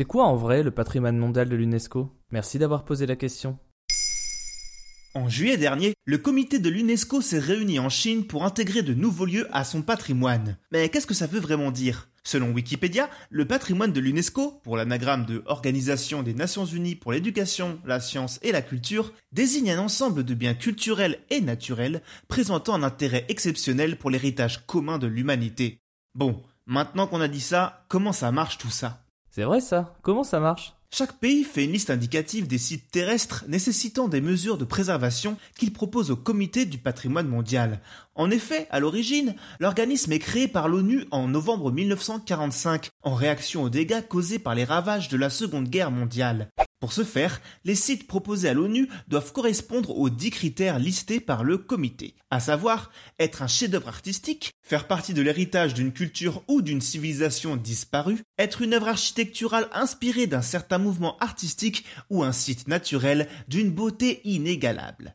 C'est quoi en vrai le patrimoine mondial de l'UNESCO? Merci d'avoir posé la question. En juillet dernier, le comité de l'UNESCO s'est réuni en Chine pour intégrer de nouveaux lieux à son patrimoine. Mais qu'est-ce que ça veut vraiment dire? Selon Wikipédia, le patrimoine de l'UNESCO, pour l'anagramme de Organisation des Nations Unies pour l'éducation, la science et la culture, désigne un ensemble de biens culturels et naturels présentant un intérêt exceptionnel pour l'héritage commun de l'humanité. Bon, maintenant qu'on a dit ça, comment ça marche tout ça? C'est vrai ça Comment ça marche? Chaque pays fait une liste indicative des sites terrestres nécessitant des mesures de préservation qu'il propose au comité du patrimoine mondial. En effet, à l'origine, l'organisme est créé par l'ONU en novembre 1945 en réaction aux dégâts causés par les ravages de la Seconde Guerre mondiale. Pour ce faire, les sites proposés à l'ONU doivent correspondre aux dix critères listés par le comité, à savoir être un chef-d'œuvre artistique, faire partie de l'héritage d'une culture ou d'une civilisation disparue, être une œuvre architecturale inspirée d'un certain mouvement artistique ou un site naturel d'une beauté inégalable.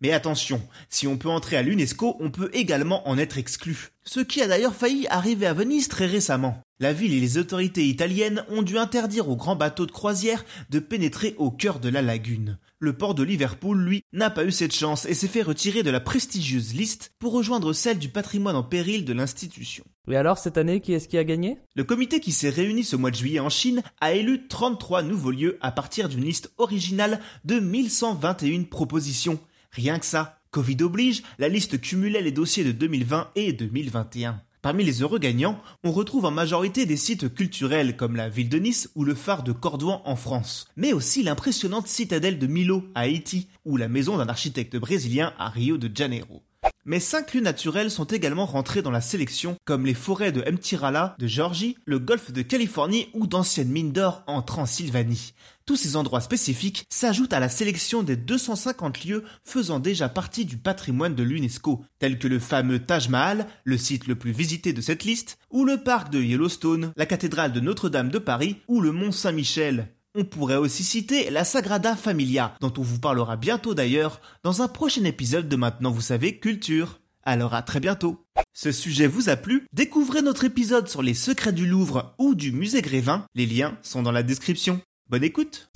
Mais attention, si on peut entrer à l'UNESCO, on peut également en être exclu. Ce qui a d'ailleurs failli arriver à Venise très récemment. La ville et les autorités italiennes ont dû interdire aux grands bateaux de croisière de pénétrer au cœur de la lagune. Le port de Liverpool, lui, n'a pas eu cette chance et s'est fait retirer de la prestigieuse liste pour rejoindre celle du patrimoine en péril de l'institution. Et alors cette année, qui est-ce qui a gagné? Le comité qui s'est réuni ce mois de juillet en Chine a élu 33 nouveaux lieux à partir d'une liste originale de 1121 propositions. Rien que ça. Covid oblige, la liste cumulait les dossiers de 2020 et 2021. Parmi les heureux gagnants, on retrouve en majorité des sites culturels comme la ville de Nice ou le phare de Cordouan en France, mais aussi l'impressionnante citadelle de Milo à Haïti ou la maison d'un architecte brésilien à Rio de Janeiro. Mais cinq lieux naturels sont également rentrés dans la sélection, comme les forêts de Mtirala de Géorgie, le golfe de Californie ou d'anciennes mines d'or en Transylvanie. Tous ces endroits spécifiques s'ajoutent à la sélection des 250 lieux faisant déjà partie du patrimoine de l'UNESCO, tels que le fameux Taj Mahal, le site le plus visité de cette liste, ou le parc de Yellowstone, la cathédrale de Notre-Dame de Paris ou le Mont Saint-Michel. On pourrait aussi citer la Sagrada Familia, dont on vous parlera bientôt d'ailleurs dans un prochain épisode de Maintenant vous savez culture. Alors à très bientôt. Ce sujet vous a plu? Découvrez notre épisode sur les secrets du Louvre ou du musée Grévin, les liens sont dans la description. Bonne écoute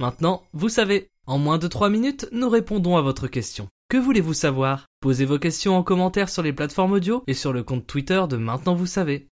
Maintenant, vous savez, en moins de 3 minutes, nous répondons à votre question. Que voulez-vous savoir? Posez vos questions en commentaire sur les plateformes audio et sur le compte Twitter de Maintenant vous savez.